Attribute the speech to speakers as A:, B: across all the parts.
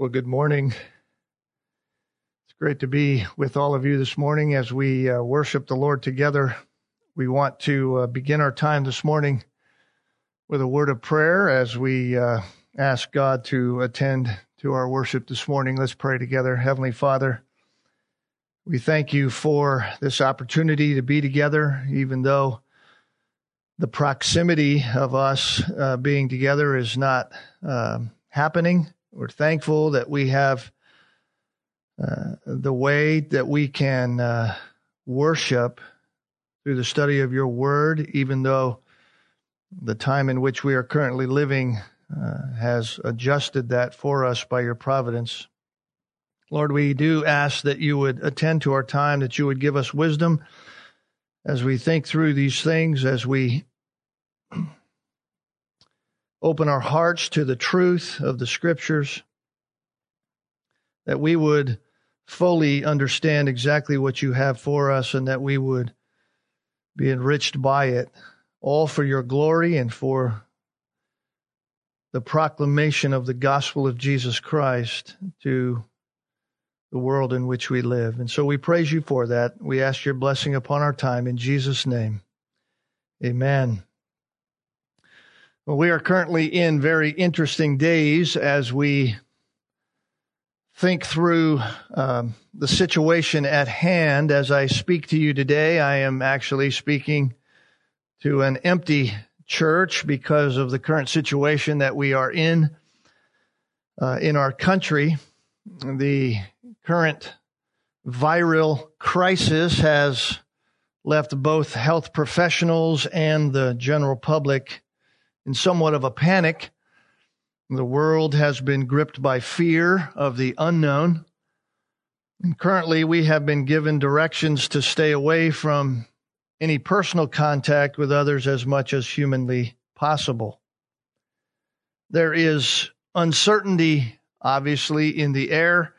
A: Well, good morning. It's great to be with all of you this morning as we uh, worship the Lord together. We want to uh, begin our time this morning with a word of prayer as we uh, ask God to attend to our worship this morning. Let's pray together. Heavenly Father, we thank you for this opportunity to be together, even though the proximity of us uh, being together is not um, happening we're thankful that we have uh, the way that we can uh, worship through the study of your word, even though the time in which we are currently living uh, has adjusted that for us by your providence. Lord, we do ask that you would attend to our time, that you would give us wisdom as we think through these things, as we open our hearts to the truth of the scriptures, that we would fully understand exactly what you have for us and that we would be enriched by it, all for your glory and for the proclamation of the gospel of Jesus Christ to the world in which we live. And so we praise you for that. We ask your blessing upon our time in Jesus' name. Amen. Well, we are currently in very interesting days as we think through um, the situation at hand. As I speak to you today, I am actually speaking to an empty church because of the current situation that we are in uh, in our country. The current viral crisis has left both health professionals and the general public in somewhat of a panic. The world has been gripped by fear of the unknown. And currently, we have been given directions to stay away from any personal contact with others as much as humanly possible. There is uncertainty, obviously, in the air,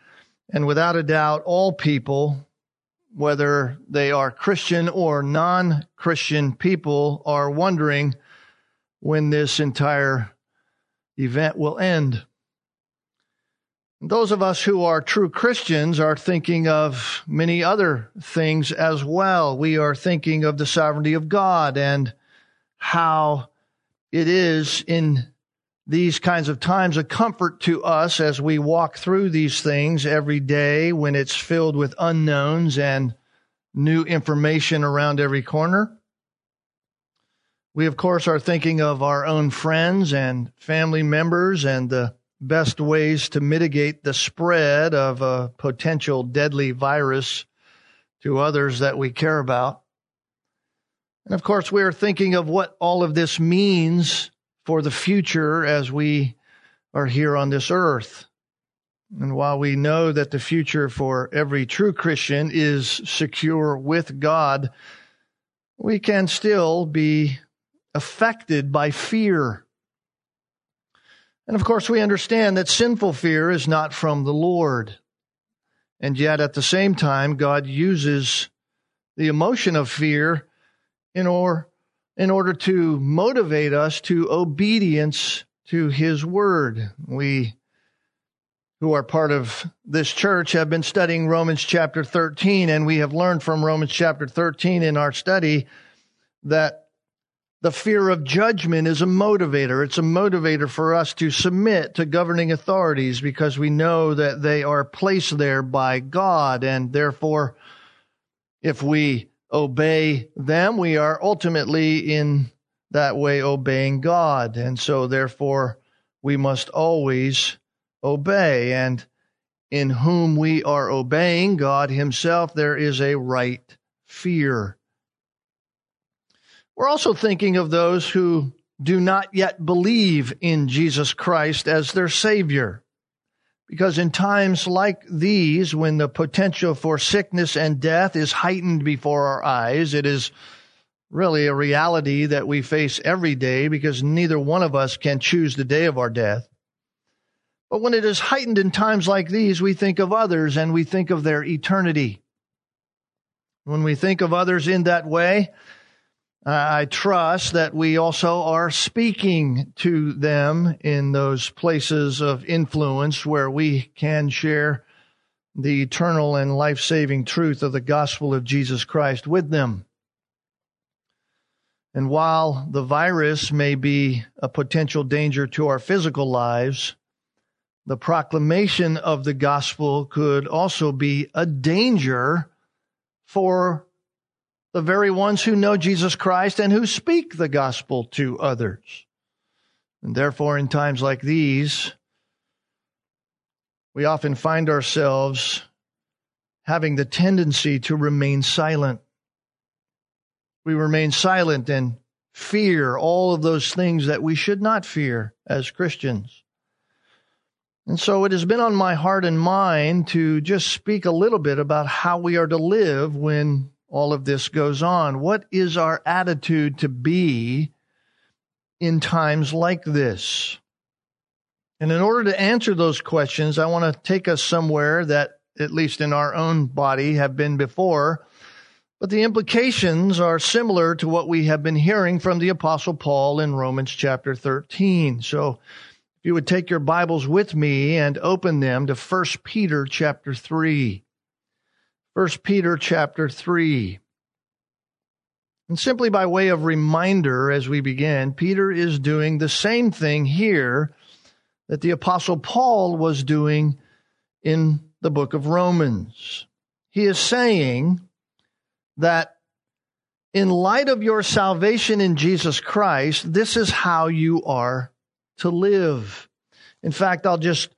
A: and without a doubt, all people, whether they are Christian or non Christian people, are wondering when this entire event will end. Those of us who are true Christians are thinking of many other things as well. We are thinking of the sovereignty of God and how it is in these kinds of times a comfort to us as we walk through these things every day when it's filled with unknowns and new information around every corner. We, of course, are thinking of our own friends and family members and the best ways to mitigate the spread of a potential deadly virus to others that we care about. And of course, we are thinking of what all of this means for the future as we are here on this earth. And while we know that the future for every true Christian is secure with God, we can still be affected by fear. And of course, we understand that sinful fear is not from the Lord. And yet, at the same time, God uses the emotion of fear in, or, in order to motivate us to obedience to His Word. We who are part of this church have been studying Romans chapter 13, and we have learned from Romans chapter 13 in our study that the fear of judgment is a motivator. It's a motivator for us to submit to governing authorities because we know that they are placed there by God. And therefore, if we obey them, we are ultimately in that way obeying God. And so, therefore, we must always obey. And in whom we are obeying God Himself, there is a right fear. We're also thinking of those who do not yet believe in Jesus Christ as their Savior. Because in times like these, when the potential for sickness and death is heightened before our eyes, it is really a reality that we face every day because neither one of us can choose the day of our death. But when it is heightened in times like these, we think of others and we think of their eternity. When we think of others in that way, I trust that we also are speaking to them in those places of influence where we can share the eternal and life saving truth of the gospel of Jesus Christ with them. And while the virus may be a potential danger to our physical lives, the proclamation of the gospel could also be a danger for the very ones who know Jesus Christ and who speak the gospel to others. And therefore, in times like these, we often find ourselves having the tendency to remain silent. We remain silent and fear all of those things that we should not fear as Christians. And so it has been on my heart and mind to just speak a little bit about how we are to live when all of this goes on. What is our attitude to be in times like this? And in order to answer those questions, I want to take us somewhere that, at least in our own body, have been before. But the implications are similar to what we have been hearing from the Apostle Paul in Romans chapter 13. So if you would take your Bibles with me and open them to 1 Peter chapter 3. 1 Peter chapter 3. And simply by way of reminder as we begin, Peter is doing the same thing here that the apostle Paul was doing in the book of Romans. He is saying that in light of your salvation in Jesus Christ, this is how you are to live. In fact, I'll just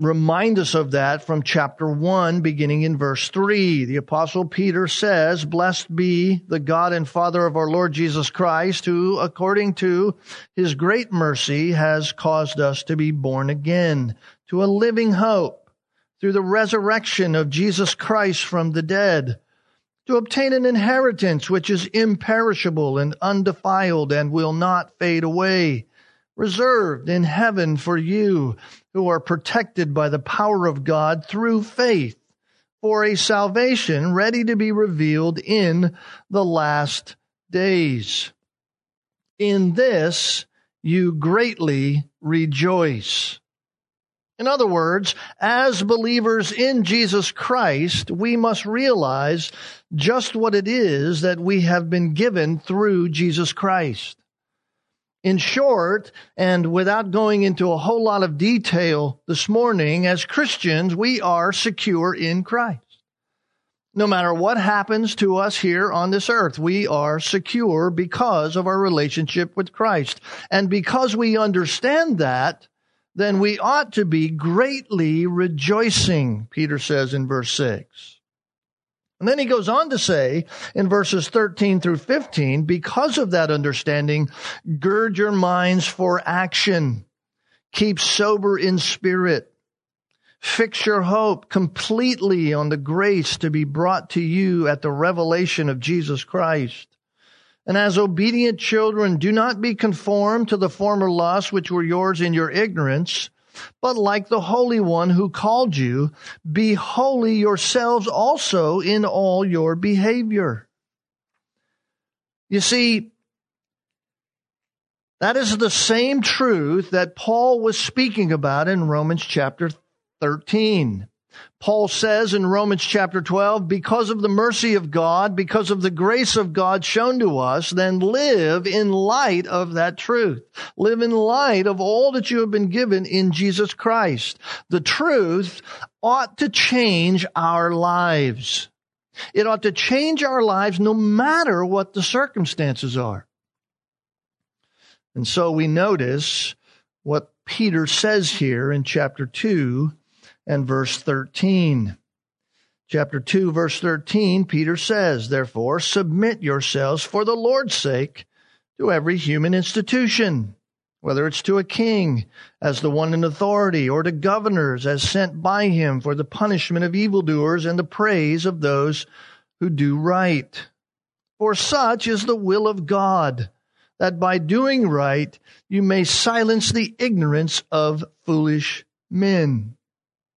A: remind us of that from chapter 1, beginning in verse 3. The apostle Peter says, Blessed be the God and Father of our Lord Jesus Christ, who, according to his great mercy, has caused us to be born again to a living hope through the resurrection of Jesus Christ from the dead to obtain an inheritance which is imperishable and undefiled and will not fade away reserved in heaven for you who are protected by the power of God through faith for a salvation ready to be revealed in the last days. In this you greatly rejoice. In other words, as believers in Jesus Christ, we must realize just what it is that we have been given through Jesus Christ. In short, and without going into a whole lot of detail this morning, as Christians, we are secure in Christ. No matter what happens to us here on this earth, we are secure because of our relationship with Christ. And because we understand that, then we ought to be greatly rejoicing, Peter says in verse 6. And then he goes on to say in verses 13 through 15, because of that understanding, gird your minds for action. Keep sober in spirit. Fix your hope completely on the grace to be brought to you at the revelation of Jesus Christ. And as obedient children, do not be conformed to the former lusts which were yours in your ignorance but like the Holy One who called you, be holy yourselves also in all your behavior. You see, that is the same truth that Paul was speaking about in Romans chapter 13. Paul says in Romans chapter 12, because of the mercy of God, because of the grace of God shown to us, then live in light of that truth. Live in light of all that you have been given in Jesus Christ. The truth ought to change our lives. It ought to change our lives no matter what the circumstances are. And so we notice what Peter says here in chapter 2 and verse 13. Chapter 2, verse 13, Peter says, Therefore, submit yourselves for the Lord's sake to every human institution, whether it's to a king as the one in authority, or to governors as sent by him for the punishment of evildoers and the praise of those who do right. For such is the will of God, that by doing right you may silence the ignorance of foolish men.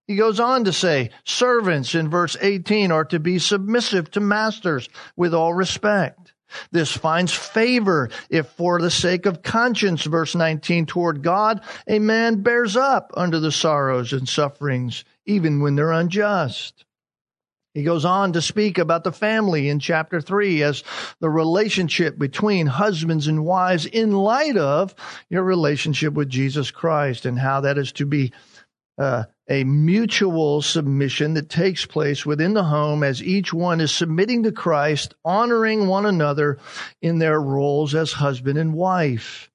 A: He goes on to say, servants in verse 18 are to be submissive to masters with all respect, This finds favor if for the sake of conscience, verse 19, toward God, a man bears up under the sorrows and sufferings, even when they're unjust. He goes on to speak about the family in chapter 3 as the relationship between husbands and wives in light of your relationship with Jesus Christ and how that is to be uh, a mutual submission that takes place within the home as each one is submitting to Christ, honoring one another in their roles as husband and wife.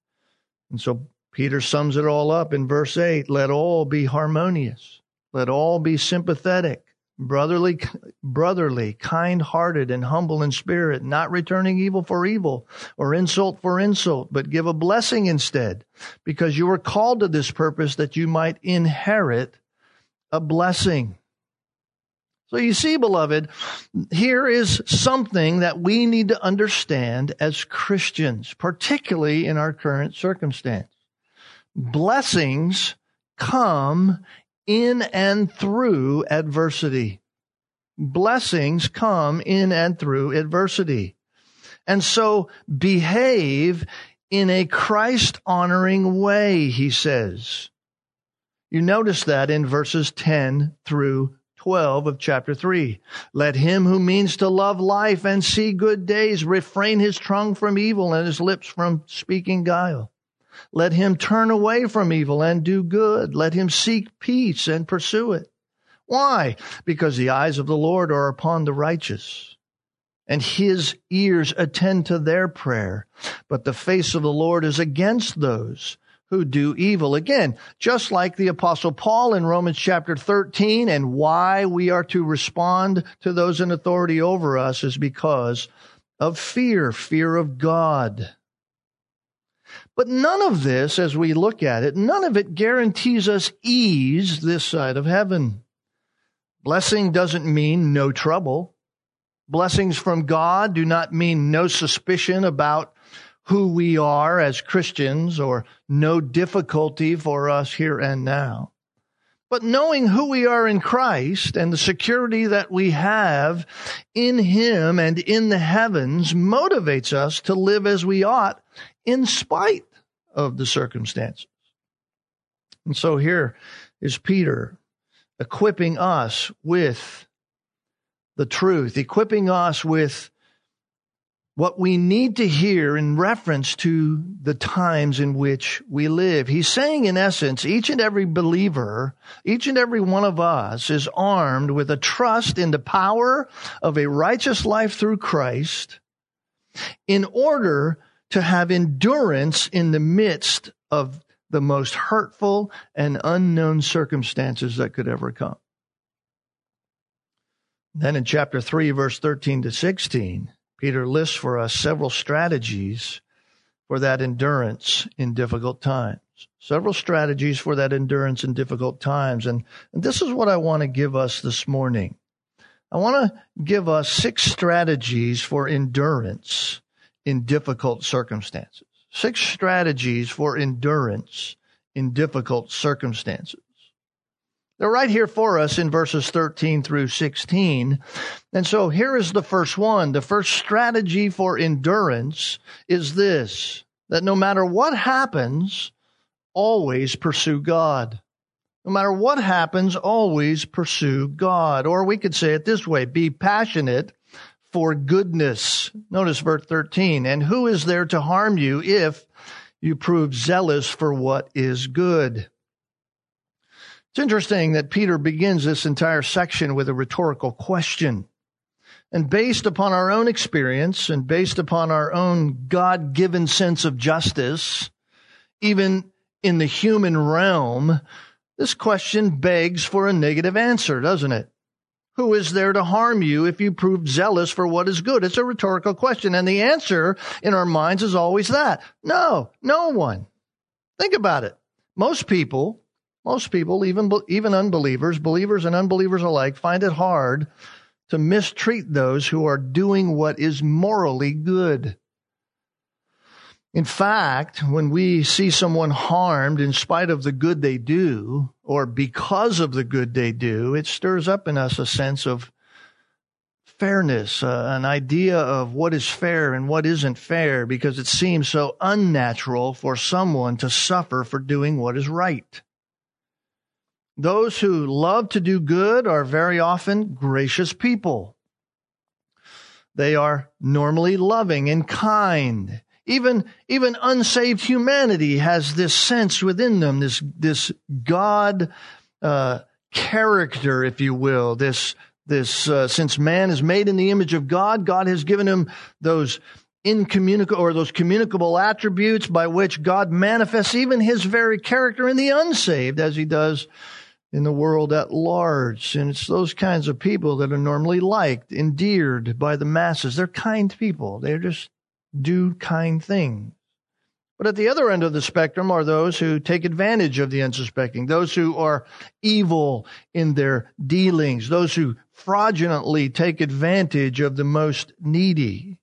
A: And so Peter sums it all up in verse 8 let all be harmonious, let all be sympathetic brotherly, brotherly, kind-hearted, and humble in spirit, not returning evil for evil or insult for insult, but give a blessing instead, because you were called to this purpose that you might inherit a blessing. So you see, beloved, here is something that we need to understand as Christians, particularly in our current circumstance. Blessings come in and through adversity. Blessings come in and through adversity. And so behave in a Christ honoring way, he says. You notice that in verses 10 through 12 of chapter 3. Let him who means to love life and see good days refrain his tongue from evil and his lips from speaking guile. Let him turn away from evil and do good. Let him seek peace and pursue it. Why? Because the eyes of the Lord are upon the righteous, and his ears attend to their prayer. But the face of the Lord is against those who do evil. Again, just like the apostle Paul in Romans chapter 13 and why we are to respond to those in authority over us is because of fear, fear of God. But none of this, as we look at it, none of it guarantees us ease this side of heaven. Blessing doesn't mean no trouble. Blessings from God do not mean no suspicion about who we are as Christians or no difficulty for us here and now. But knowing who we are in Christ and the security that we have in Him and in the heavens motivates us to live as we ought in spite of the circumstances. And so here is Peter equipping us with the truth, equipping us with what we need to hear in reference to the times in which we live. He's saying, in essence, each and every believer, each and every one of us is armed with a trust in the power of a righteous life through Christ in order to have endurance in the midst of the most hurtful and unknown circumstances that could ever come. Then in chapter 3, verse 13 to 16, Peter lists for us several strategies for that endurance in difficult times. Several strategies for that endurance in difficult times. And, and this is what I want to give us this morning. I want to give us six strategies for endurance in difficult circumstances. Six strategies for endurance in difficult circumstances. They're right here for us in verses 13 through 16. And so here is the first one. The first strategy for endurance is this that no matter what happens, always pursue God. No matter what happens, always pursue God. Or we could say it this way be passionate for goodness. Notice verse 13. And who is there to harm you if you prove zealous for what is good? It's interesting that Peter begins this entire section with a rhetorical question. And based upon our own experience and based upon our own God given sense of justice, even in the human realm, this question begs for a negative answer, doesn't it? Who is there to harm you if you prove zealous for what is good? It's a rhetorical question. And the answer in our minds is always that. No, no one. Think about it. Most people, most people, even, even unbelievers, believers and unbelievers alike, find it hard to mistreat those who are doing what is morally good. In fact, when we see someone harmed in spite of the good they do, or because of the good they do, it stirs up in us a sense of fairness, uh, an idea of what is fair and what isn't fair, because it seems so unnatural for someone to suffer for doing what is right. Those who love to do good are very often gracious people. They are normally loving and kind. Even, even unsaved humanity has this sense within them, this, this God, uh, character, if you will, this, this, uh, since man is made in the image of God, God has given him those incommunicable or those communicable attributes by which God manifests even his very character in the unsaved as he does in the world at large. And it's those kinds of people that are normally liked, endeared by the masses. They're kind people. They just do kind things. But at the other end of the spectrum are those who take advantage of the unsuspecting, those who are evil in their dealings, those who fraudulently take advantage of the most needy.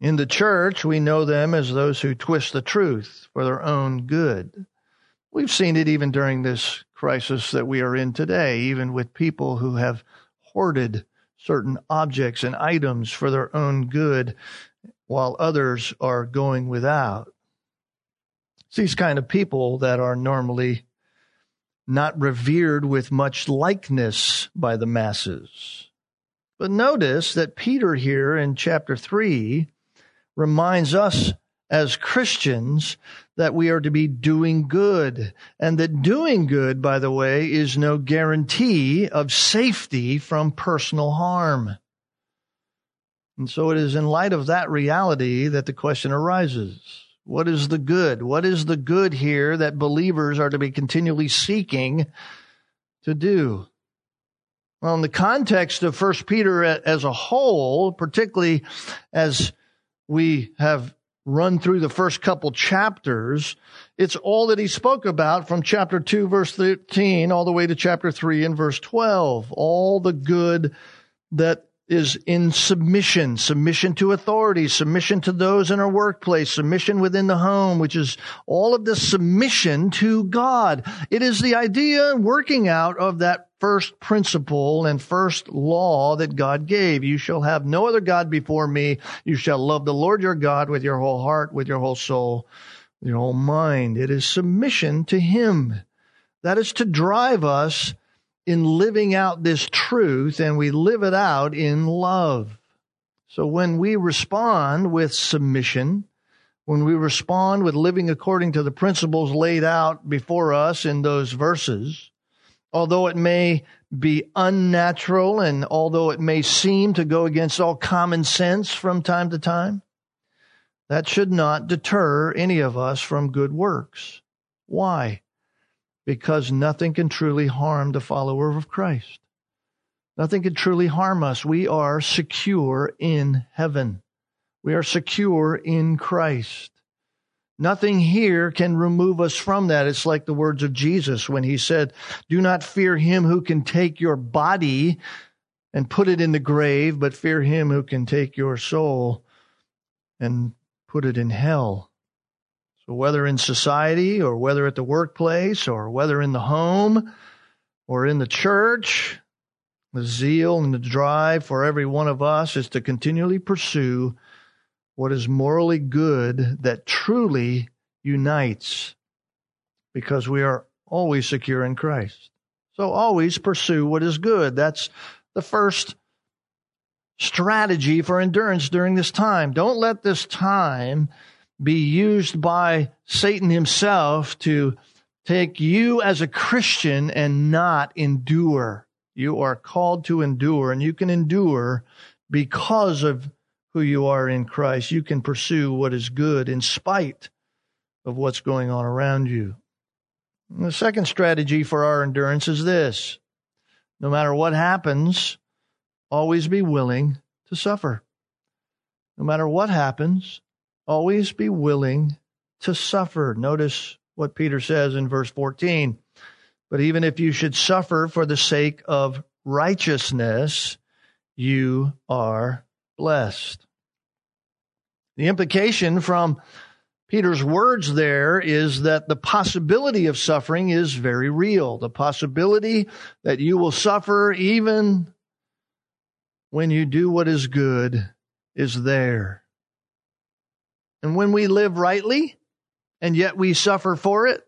A: In the church, we know them as those who twist the truth for their own good. We've seen it even during this crisis that we are in today, even with people who have hoarded certain objects and items for their own good while others are going without. It's these kind of people that are normally not revered with much likeness by the masses. But notice that Peter here in chapter 3 reminds us as Christians that we are to be doing good. And that doing good, by the way, is no guarantee of safety from personal harm. And so it is in light of that reality that the question arises. What is the good? What is the good here that believers are to be continually seeking to do? Well, in the context of First Peter as a whole, particularly as we have run through the first couple chapters, it's all that he spoke about from chapter 2, verse 13, all the way to chapter 3 and verse 12. All the good that is in submission, submission to authority, submission to those in our workplace, submission within the home, which is all of the submission to God. It is the idea working out of that first principle and first law that God gave. You shall have no other God before me. You shall love the Lord your God with your whole heart, with your whole soul, with your whole mind. It is submission to Him. That is to drive us in living out this truth and we live it out in love. So when we respond with submission, when we respond with living according to the principles laid out before us in those verses, although it may be unnatural and although it may seem to go against all common sense from time to time, that should not deter any of us from good works. Why? Because nothing can truly harm the follower of Christ. Nothing can truly harm us. We are secure in heaven. We are secure in Christ. Nothing here can remove us from that. It's like the words of Jesus when he said, Do not fear him who can take your body and put it in the grave, but fear him who can take your soul and put it in hell. So, whether in society or whether at the workplace or whether in the home or in the church, the zeal and the drive for every one of us is to continually pursue what is morally good that truly unites because we are always secure in Christ. So always pursue what is good. That's the first strategy for endurance during this time. Don't let this time be used by Satan himself to take you as a Christian and not endure. You are called to endure, and you can endure because of who you are in Christ. You can pursue what is good in spite of what's going on around you. And the second strategy for our endurance is this no matter what happens, always be willing to suffer. No matter what happens, always be willing to suffer. Notice what Peter says in verse 14. But even if you should suffer for the sake of righteousness, you are blessed. The implication from Peter's words there is that the possibility of suffering is very real. The possibility that you will suffer even when you do what is good is there. And when we live rightly and yet we suffer for it,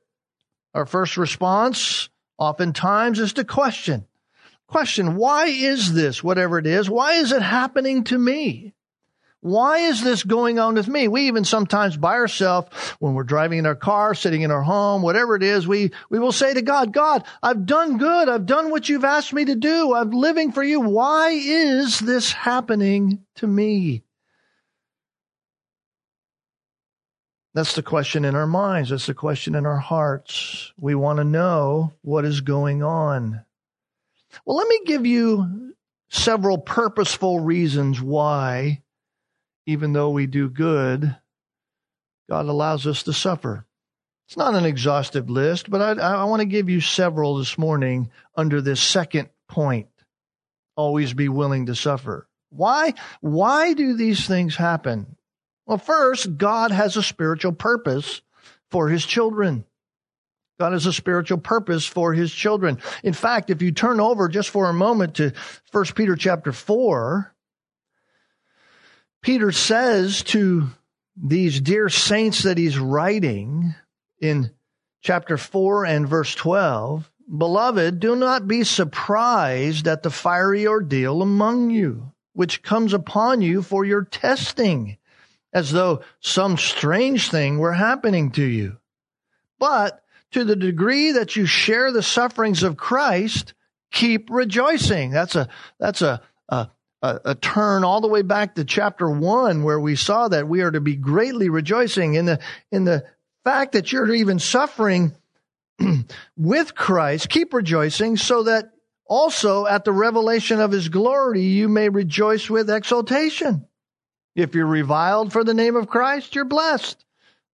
A: our first response oftentimes is to question. Question, why is this, whatever it is, why is it happening to me? Why is this going on with me? We even sometimes by ourselves, when we're driving in our car, sitting in our home, whatever it is, we, we will say to God, God, I've done good. I've done what you've asked me to do. I'm living for you. Why is this happening to me? That's the question in our minds. That's the question in our hearts. We want to know what is going on. Well, let me give you several purposeful reasons why even though we do good, God allows us to suffer. It's not an exhaustive list, but I, I want to give you several this morning under this second point. Always be willing to suffer. Why? Why do these things happen? Well, first, God has a spiritual purpose for his children. God has a spiritual purpose for his children. In fact, if you turn over just for a moment to 1 Peter chapter 4, Peter says to these dear saints that he's writing in chapter 4 and verse 12 Beloved, do not be surprised at the fiery ordeal among you, which comes upon you for your testing, as though some strange thing were happening to you. But to the degree that you share the sufferings of Christ, keep rejoicing. That's a, that's a, a, a, turn all the way back to chapter one where we saw that we are to be greatly rejoicing in the in the fact that you're even suffering with Christ. Keep rejoicing so that also at the revelation of his glory you may rejoice with exultation. If you're reviled for the name of Christ, you're blessed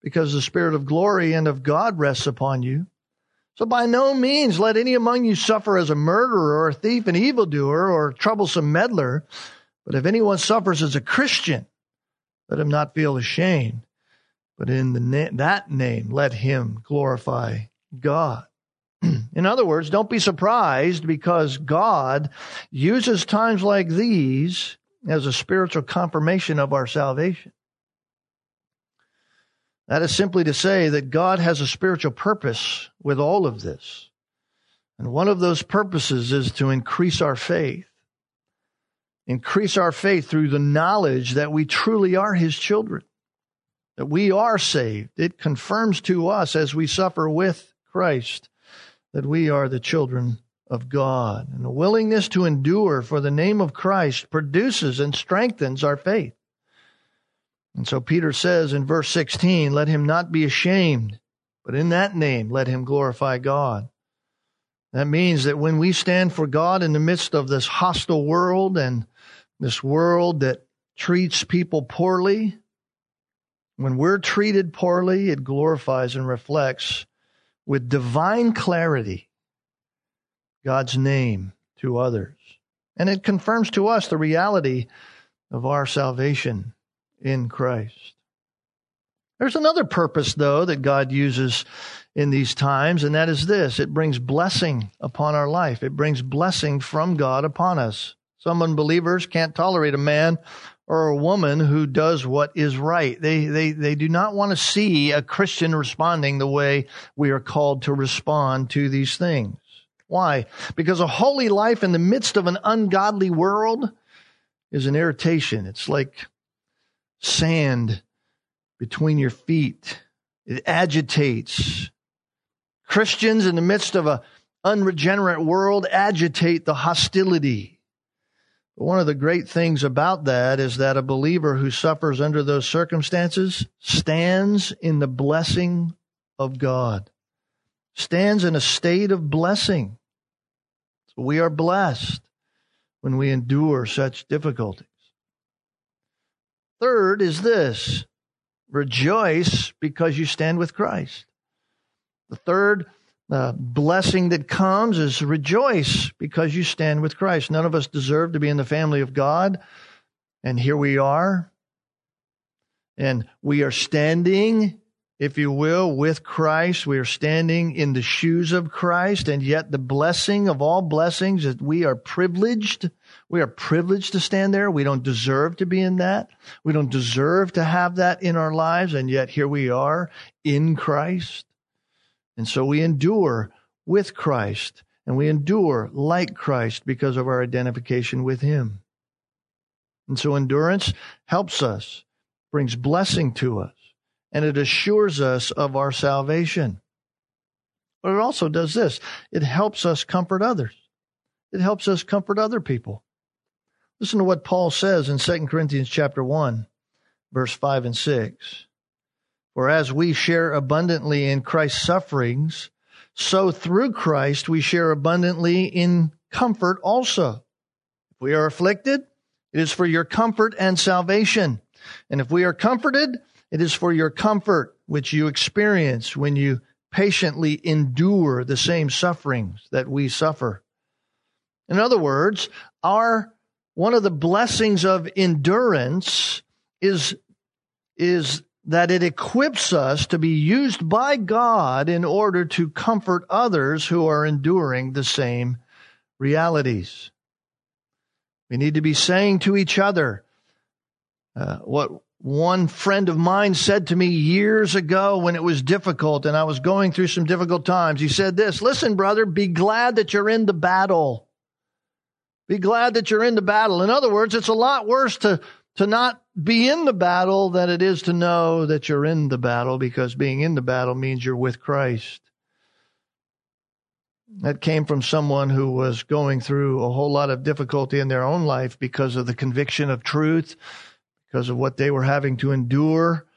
A: because the spirit of glory and of God rests upon you. So by no means let any among you suffer as a murderer or a thief, an evildoer or a troublesome meddler. But if anyone suffers as a Christian, let him not feel ashamed, but in na- that name let him glorify God. in other words, don't be surprised because God uses times like these as a spiritual confirmation of our salvation. That is simply to say that God has a spiritual purpose with all of this. And one of those purposes is to increase our faith. Increase our faith through the knowledge that we truly are His children, that we are saved. It confirms to us as we suffer with Christ that we are the children of God. And the willingness to endure for the name of Christ produces and strengthens our faith. And so Peter says in verse 16, let him not be ashamed, but in that name let him glorify God. That means that when we stand for God in the midst of this hostile world and this world that treats people poorly, when we're treated poorly, it glorifies and reflects with divine clarity God's name to others. And it confirms to us the reality of our salvation in Christ. There's another purpose, though, that God uses in these times, and that is this it brings blessing upon our life. It brings blessing from God upon us. Some unbelievers can't tolerate a man or a woman who does what is right. They, they, they do not want to see a Christian responding the way we are called to respond to these things. Why? Because a holy life in the midst of an ungodly world is an irritation. It's like sand between your feet. It agitates. Christians in the midst of an unregenerate world agitate the hostility. But one of the great things about that is that a believer who suffers under those circumstances stands in the blessing of God, stands in a state of blessing. So we are blessed when we endure such difficulty. Third is this rejoice because you stand with Christ. The third uh, blessing that comes is rejoice because you stand with Christ. None of us deserve to be in the family of God, and here we are. And we are standing if you will, with Christ. We are standing in the shoes of Christ, and yet the blessing of all blessings is we are privileged. We are privileged to stand there. We don't deserve to be in that. We don't deserve to have that in our lives, and yet here we are in Christ. And so we endure with Christ, and we endure like Christ because of our identification with Him. And so endurance helps us, brings blessing to us and it assures us of our salvation. But it also does this it helps us comfort others, it helps us comfort other people. Listen to what Paul says in 2 Corinthians chapter 1, verse 5 and 6. For as we share abundantly in Christ's sufferings, so through Christ we share abundantly in comfort also. If we are afflicted, it is for your comfort and salvation. And if we are comforted, it is for your comfort, which you experience when you patiently endure the same sufferings that we suffer. In other words, our one of the blessings of endurance is, is that it equips us to be used by God in order to comfort others who are enduring the same realities. We need to be saying to each other uh, what one friend of mine said to me years ago when it was difficult and I was going through some difficult times, he said this Listen, brother, be glad that you're in the battle. Be glad that you're in the battle. In other words, it's a lot worse to, to not be in the battle than it is to know that you're in the battle because being in the battle means you're with Christ. That came from someone who was going through a whole lot of difficulty in their own life because of the conviction of truth because of what they were having to endure.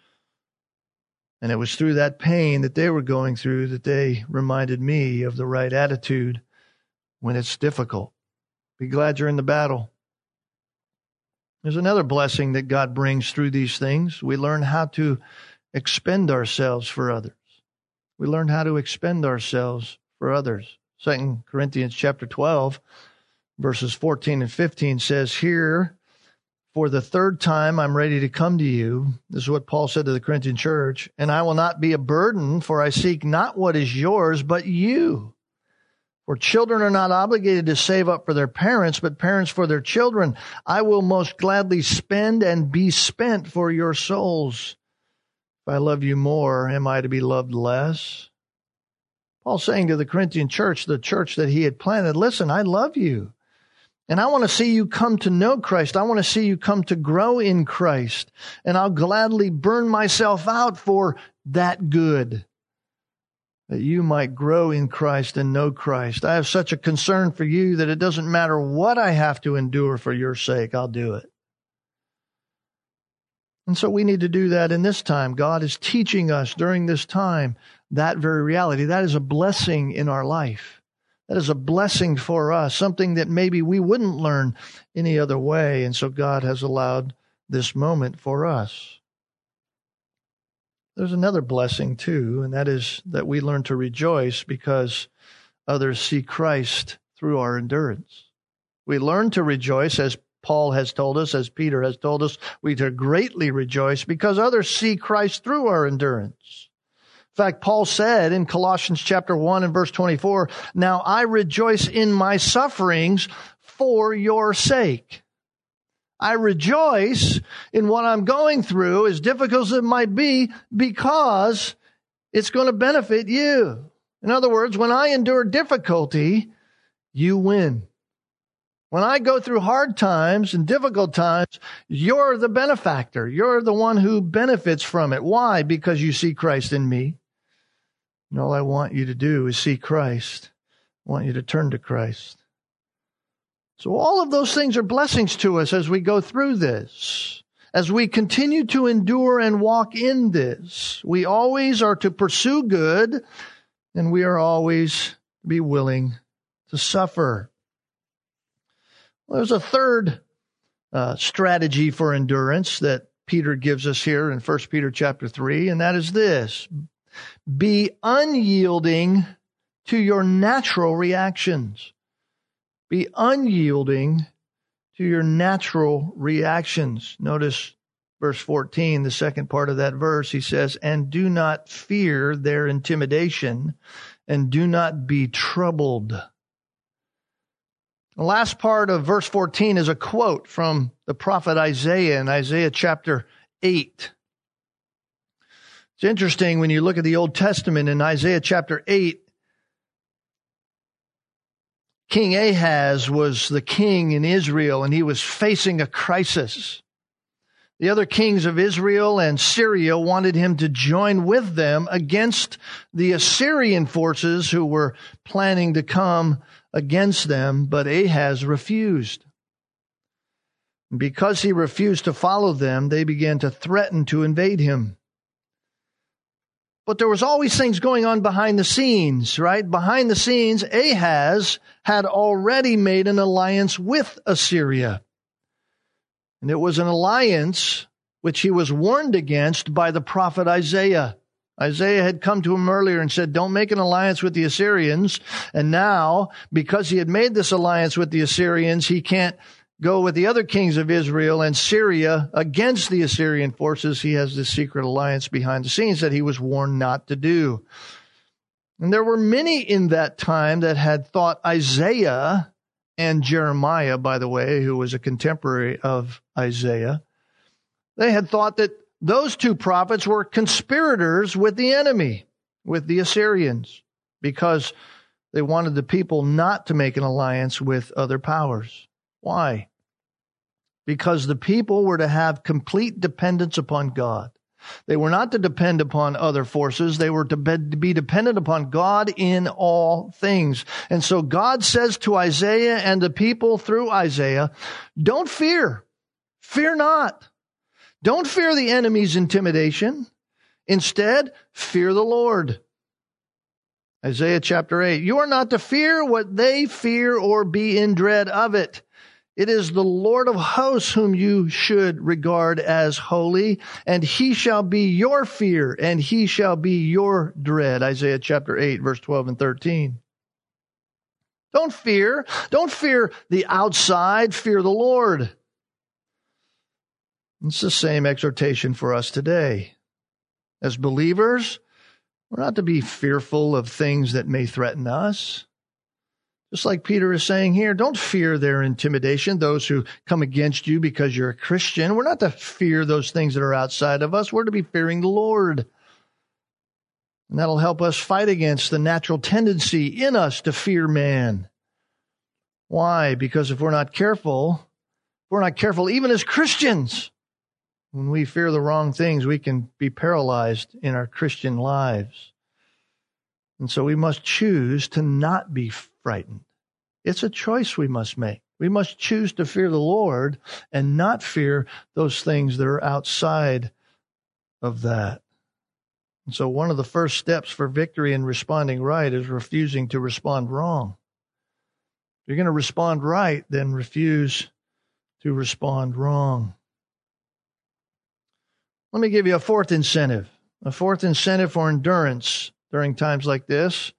A: And it was through that pain that they were going through that they reminded me of the right attitude when it's difficult. Be glad you're in the battle. There's another blessing that God brings through these things. We learn how to expend ourselves for others. We learn how to expend ourselves for others. Second Corinthians chapter 12, verses 14 and 15 says, Here for the third time, I'm ready to come to you. This is what Paul said to the Corinthian church. And I will not be a burden, for I seek not what is yours, but you. For children are not obligated to save up for their parents, but parents for their children. I will most gladly spend and be spent for your souls. If I love you more, am I to be loved less? Paul's saying to the Corinthian church, the church that he had planted, listen, I love you. And I want to see you come to know Christ. I want to see you come to grow in Christ. And I'll gladly burn myself out for that good, that you might grow in Christ and know Christ. I have such a concern for you that it doesn't matter what I have to endure for your sake, I'll do it. And so we need to do that in this time. God is teaching us during this time that very reality. That is a blessing in our life. That is a blessing for us, something that maybe we wouldn't learn any other way. And so God has allowed this moment for us. There's another blessing too, and that is that we learn to rejoice because others see Christ through our endurance. We learn to rejoice as Paul has told us, as Peter has told us, we to greatly rejoice because others see Christ through our endurance. In fact, Paul said in Colossians chapter 1 and verse 24, Now I rejoice in my sufferings for your sake. I rejoice in what I'm going through, as difficult as it might be, because it's going to benefit you. In other words, when I endure difficulty, you win. When I go through hard times and difficult times, you're the benefactor. You're the one who benefits from it. Why? Because you see Christ in me. And all I want you to do is see Christ. I want you to turn to Christ. So all of those things are blessings to us as we go through this. As we continue to endure and walk in this, we always are to pursue good and we are always to be willing to suffer. Well, there's a third uh, strategy for endurance that Peter gives us here in 1 Peter chapter 3, and that is this be unyielding to your natural reactions. Be unyielding to your natural reactions. Notice verse 14, the second part of that verse, he says, And do not fear their intimidation, and do not be troubled. The last part of verse 14 is a quote from the prophet Isaiah in Isaiah chapter 8. It's interesting when you look at the Old Testament in Isaiah chapter 8, King Ahaz was the king in Israel and he was facing a crisis. The other kings of Israel and Syria wanted him to join with them against the Assyrian forces who were planning to come against them, but Ahaz refused. Because he refused to follow them, they began to threaten to invade him. But there was always things going on behind the scenes, right? Behind the scenes, Ahaz had already made an alliance with Assyria. And it was an alliance which he was warned against by the prophet Isaiah. Isaiah had come to him earlier and said, Don't make an alliance with the Assyrians. And now, because he had made this alliance with the Assyrians, he can't go with the other kings of Israel and Syria against the Assyrian forces. He has this secret alliance behind the scenes that he was warned not to do. And there were many in that time that had thought Isaiah and Jeremiah, by the way, who was a contemporary of Isaiah, they had thought that those two prophets were conspirators with the enemy, with the Assyrians, because they wanted the people not to make an alliance with other powers. Why? Because the people were to have complete dependence upon God. They were not to depend upon other forces. They were to be dependent upon God in all things. And so God says to Isaiah and the people through Isaiah, don't fear. Fear not. Don't fear the enemy's intimidation. Instead, fear the Lord. Isaiah chapter 8. You are not to fear what they fear or be in dread of it. It is the Lord of hosts whom you should regard as holy, and he shall be your fear, and he shall be your dread. Isaiah chapter 8, verse 12 and 13. Don't fear. Don't fear the outside. Fear the Lord. It's the same exhortation for us today. As believers, we're not to be fearful of things that may threaten us. Just like Peter is saying here, don't fear their intimidation, those who come against you because you're a Christian. We're not to fear those things that are outside of us. We're to be fearing the Lord. And that'll help us fight against the natural tendency in us to fear man. Why? Because if we're not careful, if we're not careful, even as Christians, when we fear the wrong things, we can be paralyzed in our Christian lives. And so we must choose to not be frightened. It's a choice we must make. We must choose to fear the Lord and not fear those things that are outside of that. And so, one of the first steps for victory in responding right is refusing to respond wrong. If you're going to respond right, then refuse to respond wrong. Let me give you a fourth incentive. A fourth incentive for endurance during times like this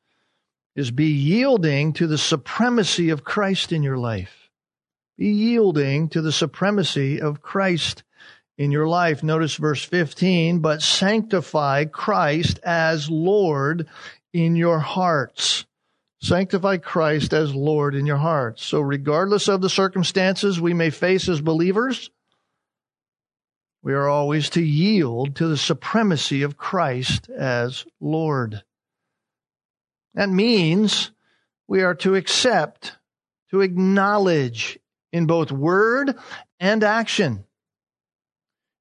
A: is be yielding to the supremacy of Christ in your life. Be yielding to the supremacy of Christ in your life. Notice verse 15, but sanctify Christ as Lord in your hearts. Sanctify Christ as Lord in your hearts. So regardless of the circumstances we may face as believers, we are always to yield to the supremacy of Christ as Lord. That means we are to accept, to acknowledge in both word and action.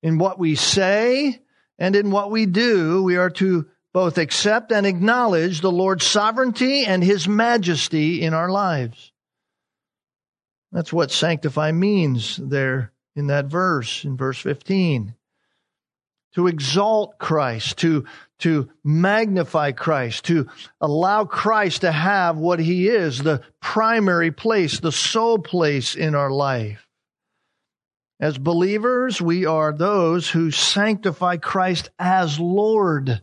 A: In what we say and in what we do, we are to both accept and acknowledge the Lord's sovereignty and His majesty in our lives. That's what sanctify means there in that verse, in verse 15 to exalt Christ, to, to magnify Christ, to allow Christ to have what he is, the primary place, the sole place in our life. As believers, we are those who sanctify Christ as Lord.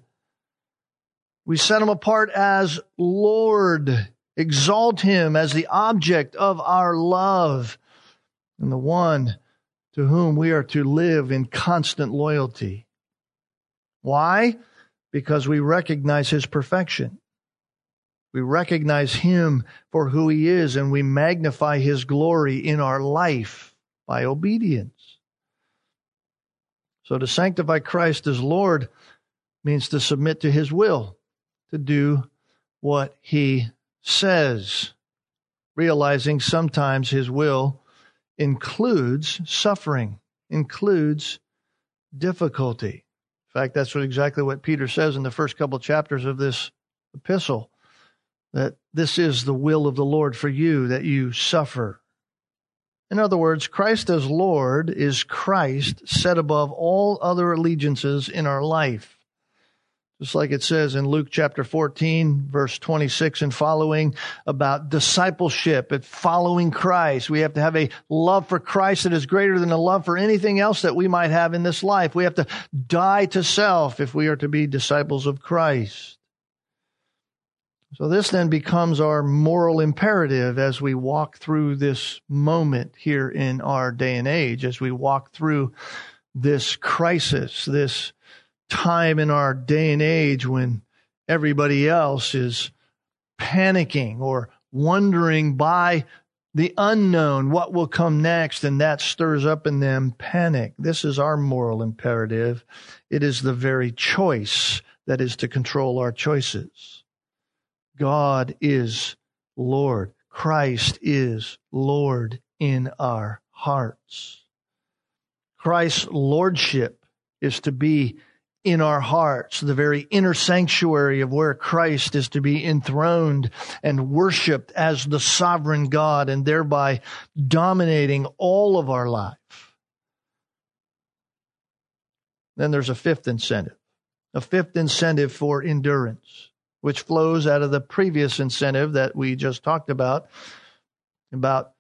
A: We set him apart as Lord, exalt him as the object of our love and the one to whom we are to live in constant loyalty. Why? Because we recognize his perfection. We recognize him for who he is and we magnify his glory in our life by obedience. So to sanctify Christ as Lord means to submit to his will, to do what he says, realizing sometimes his will includes suffering, includes difficulty. In fact, that's what, exactly what Peter says in the first couple chapters of this epistle that this is the will of the Lord for you, that you suffer. In other words, Christ as Lord is Christ set above all other allegiances in our life. Just like it says in Luke chapter 14, verse 26 and following about discipleship and following Christ. We have to have a love for Christ that is greater than a love for anything else that we might have in this life. We have to die to self if we are to be disciples of Christ. So this then becomes our moral imperative as we walk through this moment here in our day and age, as we walk through this crisis, this time in our day and age when everybody else is panicking or wondering by the unknown what will come next, and that stirs up in them panic. This is our moral imperative. It is the very choice that is to control our choices. God is Lord. Christ is Lord in our hearts. Christ's lordship is to be in our hearts, the very inner sanctuary of where Christ is to be enthroned and worshiped as the sovereign God and thereby dominating all of our life. Then there's a fifth incentive, a fifth incentive for endurance which flows out of the previous incentive that we just talked about, about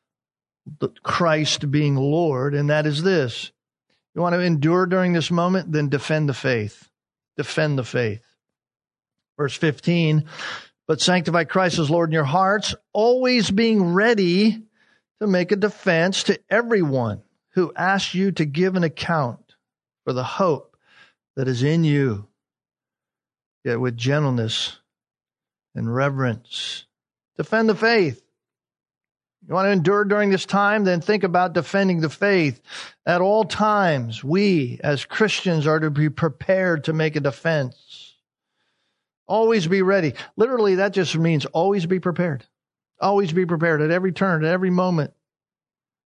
A: Christ being Lord, and that is this. You want to endure during this moment? Then defend the faith. Defend the faith. Verse 15, but sanctify Christ as Lord in your hearts, always being ready to make a defense to everyone who asks you to give an account for the hope that is in you, yet with gentleness and reverence. Defend the faith. You want to endure during this time? Then think about defending the faith. At all times, we as Christians are to be prepared to make a defense. Always be ready. Literally, that just means always be prepared. Always be prepared at every turn, at every moment.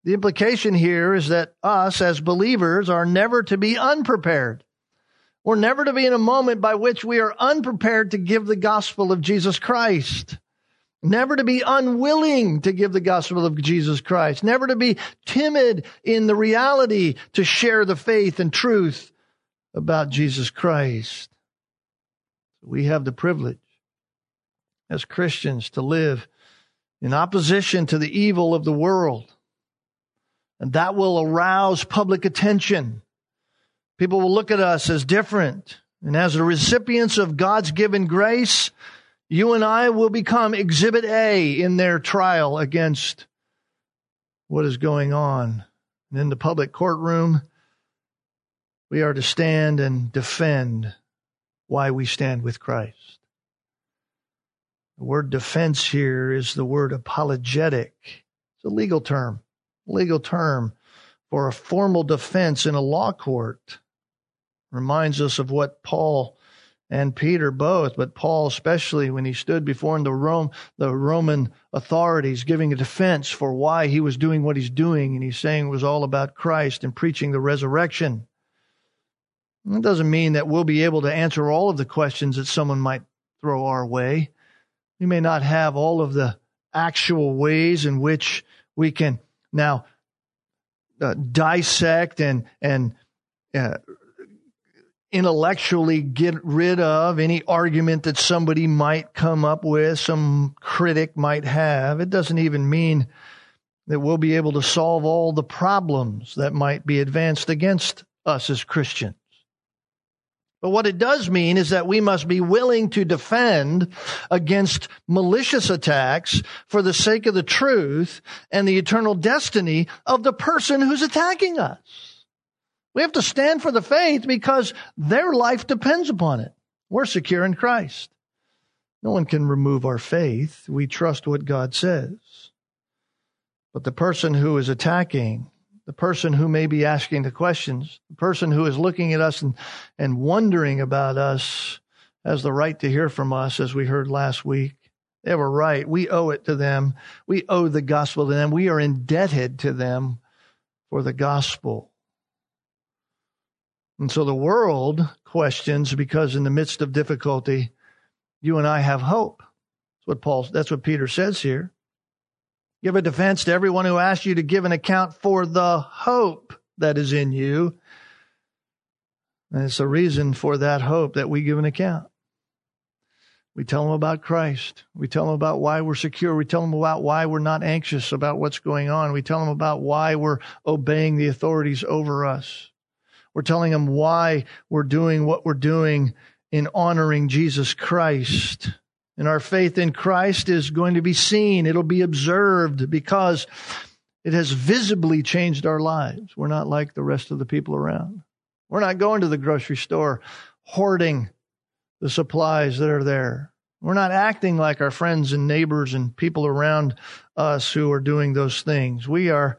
A: The implication here is that us as believers are never to be unprepared. We're never to be in a moment by which we are unprepared to give the gospel of Jesus Christ. Never to be unwilling to give the gospel of Jesus Christ. Never to be timid in the reality to share the faith and truth about Jesus Christ. We have the privilege as Christians to live in opposition to the evil of the world. And that will arouse public attention. People will look at us as different. And as the recipients of God's given grace, you and I will become exhibit A in their trial against what is going on. And in the public courtroom, we are to stand and defend why we stand with Christ. The word defense here is the word apologetic. It's a legal term, legal term for a formal defense in a law court reminds us of what Paul and Peter both, but Paul especially when he stood before the Rome, the Roman authorities giving a defense for why he was doing what he's doing, and he's saying it was all about Christ and preaching the resurrection. That doesn't mean that we'll be able to answer all of the questions that someone might throw our way. We may not have all of the actual ways in which we can now uh, dissect and and uh, intellectually get rid of any argument that somebody might come up with, some critic might have. It doesn't even mean that we'll be able to solve all the problems that might be advanced against us as Christians. But what it does mean is that we must be willing to defend against malicious attacks for the sake of the truth and the eternal destiny of the person who's attacking us. We have to stand for the faith because their life depends upon it. We're secure in Christ. No one can remove our faith. We trust what God says. But the person who is attacking the person who may be asking the questions, the person who is looking at us and, and wondering about us has the right to hear from us, as we heard last week. They have a right. We owe it to them. We owe the gospel to them. We are indebted to them for the gospel. And so the world questions because in the midst of difficulty, you and I have hope. That's what Paul, that's what Peter says here. Give a defense to everyone who asks you to give an account for the hope that is in you. And it's a reason for that hope that we give an account. We tell them about Christ. We tell them about why we're secure. We tell them about why we're not anxious about what's going on. We tell them about why we're obeying the authorities over us. We're telling them why we're doing what we're doing in honoring Jesus Christ. And our faith in Christ is going to be seen. It'll be observed because it has visibly changed our lives. We're not like the rest of the people around. We're not going to the grocery store hoarding the supplies that are there. We're not acting like our friends and neighbors and people around us who are doing those things. We are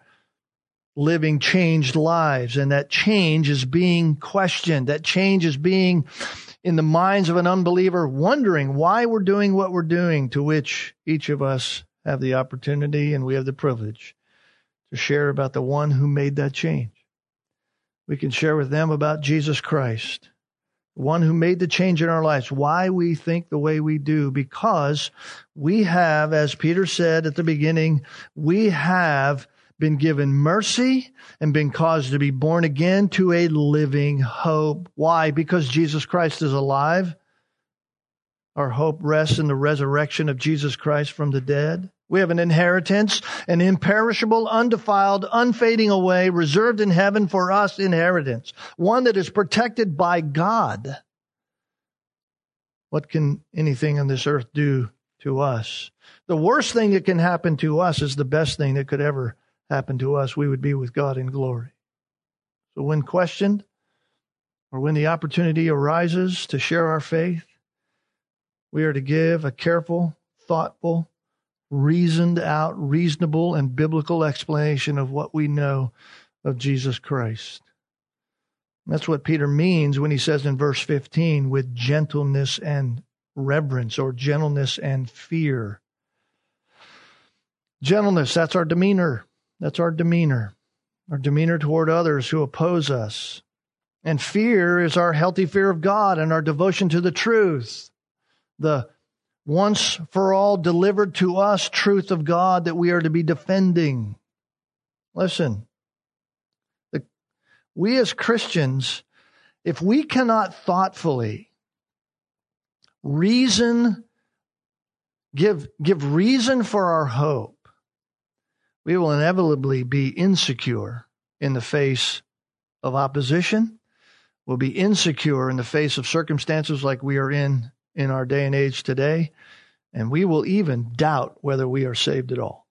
A: living changed lives, and that change is being questioned. That change is being in the minds of an unbeliever wondering why we're doing what we're doing, to which each of us have the opportunity and we have the privilege to share about the one who made that change. We can share with them about Jesus Christ, the one who made the change in our lives, why we think the way we do, because we have, as Peter said at the beginning, we have been given mercy and been caused to be born again to a living hope. Why? Because Jesus Christ is alive. Our hope rests in the resurrection of Jesus Christ from the dead. We have an inheritance, an imperishable, undefiled, unfading away, reserved in heaven for us inheritance, one that is protected by God. What can anything on this earth do to us? The worst thing that can happen to us is the best thing that could ever happen to us, we would be with God in glory. So when questioned, or when the opportunity arises to share our faith, we are to give a careful, thoughtful, reasoned out, reasonable, and biblical explanation of what we know of Jesus Christ. That's what Peter means when he says in verse 15, with gentleness and reverence, or gentleness and fear. Gentleness, that's our demeanor. That's our demeanor, our demeanor toward others who oppose us. And fear is our healthy fear of God and our devotion to the truth, the once for all delivered to us truth of God that we are to be defending. Listen, the, we as Christians, if we cannot thoughtfully reason, give, give reason for our hope, we will inevitably be insecure in the face of opposition. We'll be insecure in the face of circumstances like we are in in our day and age today. And we will even doubt whether we are saved at all.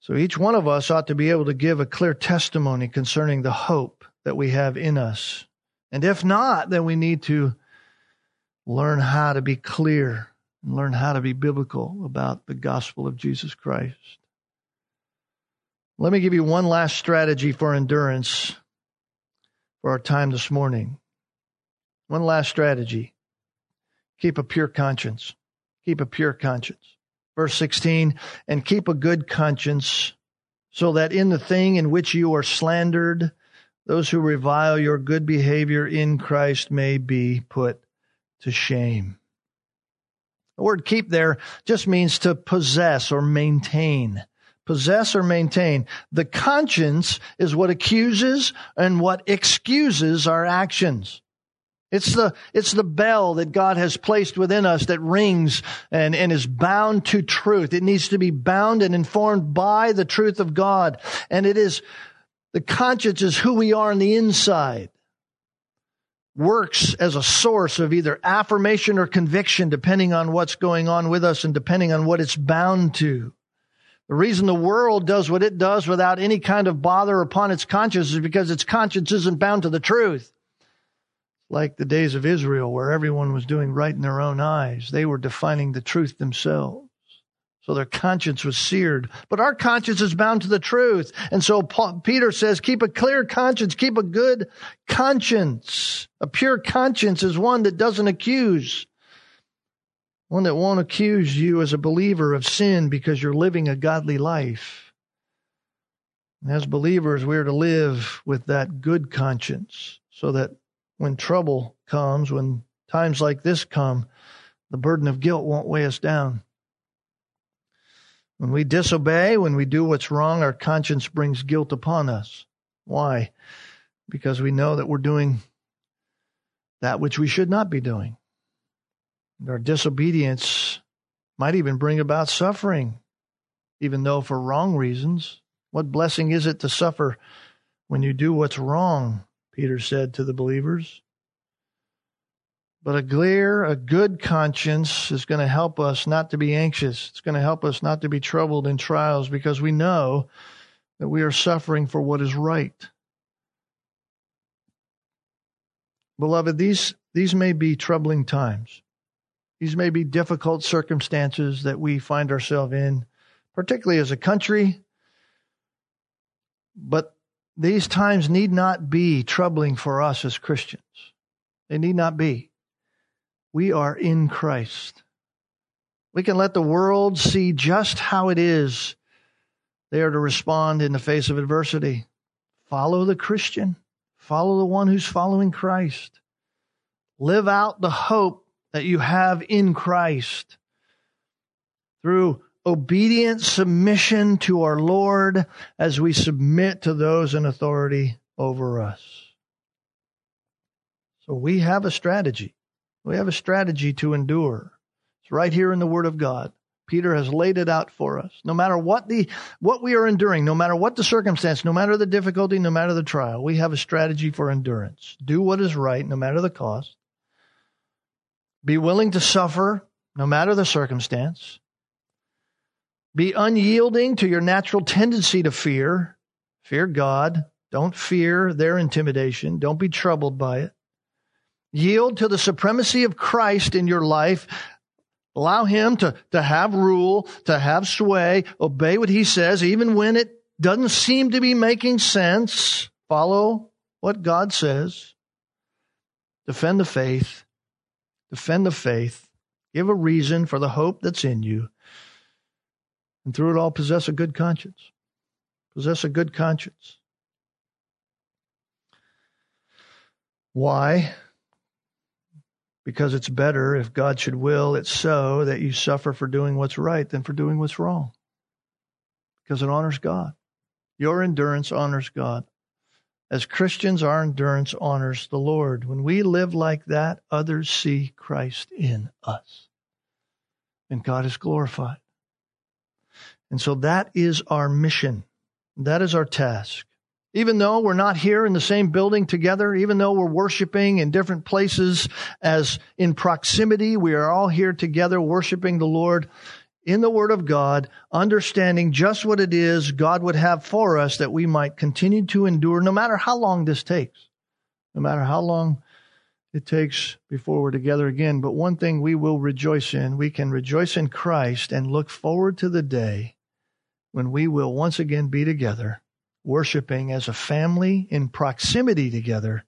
A: So each one of us ought to be able to give a clear testimony concerning the hope that we have in us. And if not, then we need to learn how to be clear and learn how to be biblical about the gospel of Jesus Christ. Let me give you one last strategy for endurance for our time this morning. One last strategy. Keep a pure conscience. Keep a pure conscience. Verse 16, and keep a good conscience so that in the thing in which you are slandered, those who revile your good behavior in Christ may be put to shame. The word keep there just means to possess or maintain. Possess or maintain. The conscience is what accuses and what excuses our actions. It's the, it's the bell that God has placed within us that rings and, and is bound to truth. It needs to be bound and informed by the truth of God. And it is, the conscience is who we are on the inside. Works as a source of either affirmation or conviction, depending on what's going on with us and depending on what it's bound to. The reason the world does what it does without any kind of bother upon its conscience is because its conscience isn't bound to the truth. Like the days of Israel, where everyone was doing right in their own eyes, they were defining the truth themselves. So their conscience was seared. But our conscience is bound to the truth. And so Paul, Peter says, keep a clear conscience, keep a good conscience. A pure conscience is one that doesn't accuse. One that won't accuse you as a believer of sin because you're living a godly life. And as believers, we're to live with that good conscience so that when trouble comes, when times like this come, the burden of guilt won't weigh us down. When we disobey, when we do what's wrong, our conscience brings guilt upon us. Why? Because we know that we're doing that which we should not be doing. Our disobedience might even bring about suffering, even though for wrong reasons. What blessing is it to suffer when you do what's wrong? Peter said to the believers. But a clear, a good conscience is going to help us not to be anxious. It's going to help us not to be troubled in trials because we know that we are suffering for what is right. Beloved, these, these may be troubling times. These may be difficult circumstances that we find ourselves in, particularly as a country. But these times need not be troubling for us as Christians. They need not be. We are in Christ. We can let the world see just how it is they are to respond in the face of adversity. Follow the Christian. Follow the one who's following Christ. Live out the hope that you have in Christ through obedient submission to our Lord as we submit to those in authority over us. So we have a strategy. We have a strategy to endure. It's right here in the Word of God. Peter has laid it out for us. No matter what the what we are enduring, no matter what the circumstance, no matter the difficulty, no matter the trial, we have a strategy for endurance. Do what is right, no matter the cost. Be willing to suffer no matter the circumstance. Be unyielding to your natural tendency to fear. Fear God. Don't fear their intimidation. Don't be troubled by it. Yield to the supremacy of Christ in your life. Allow Him to, to have rule, to have sway. Obey what He says, even when it doesn't seem to be making sense. Follow what God says. Defend the faith defend the faith, give a reason for the hope that's in you, and through it all possess a good conscience. Possess a good conscience. Why? Because it's better, if God should will it so, that you suffer for doing what's right than for doing what's wrong. Because it honors God. Your endurance honors God. As Christians, our endurance honors the Lord. When we live like that, others see Christ in us. And God is glorified. And so that is our mission. That is our task. Even though we're not here in the same building together, even though we're worshiping in different places as in proximity, we are all here together worshiping the Lord in the Word of God, understanding just what it is God would have for us that we might continue to endure no matter how long this takes, no matter how long it takes before we're together again. But one thing we will rejoice in, we can rejoice in Christ and look forward to the day when we will once again be together, worshiping as a family in proximity together.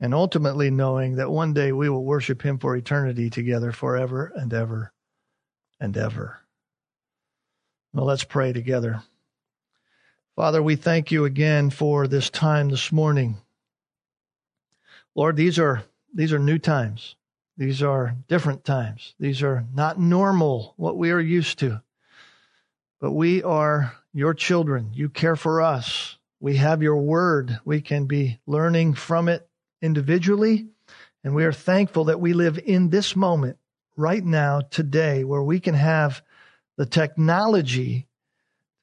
A: And ultimately knowing that one day we will worship Him for eternity together forever and ever and ever. Well, let's pray together. Father, we thank you again for this time this morning. Lord, these are these are new times. These are different times. These are not normal, what we are used to. But we are your children. You care for us. We have your word. We can be learning from it individually. And we are thankful that we live in this moment right now, today, where we can have the technology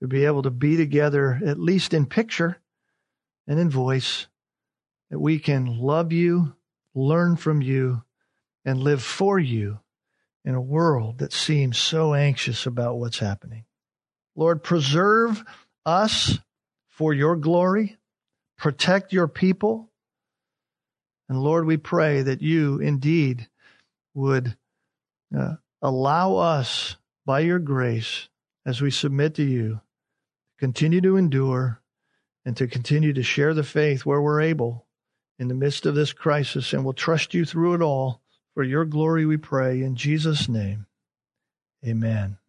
A: to be able to be together, at least in picture and in voice, that we can love you learn from you, and live for you in a world that seems so anxious about what's happening. Lord, preserve us for your glory, protect your people. And Lord, we pray that you indeed would uh, allow us by your grace as we submit to you, continue to endure and to continue to share the faith where we're able in the midst of this crisis. And we'll trust you through it all. For your glory, we pray in Jesus' name. Amen.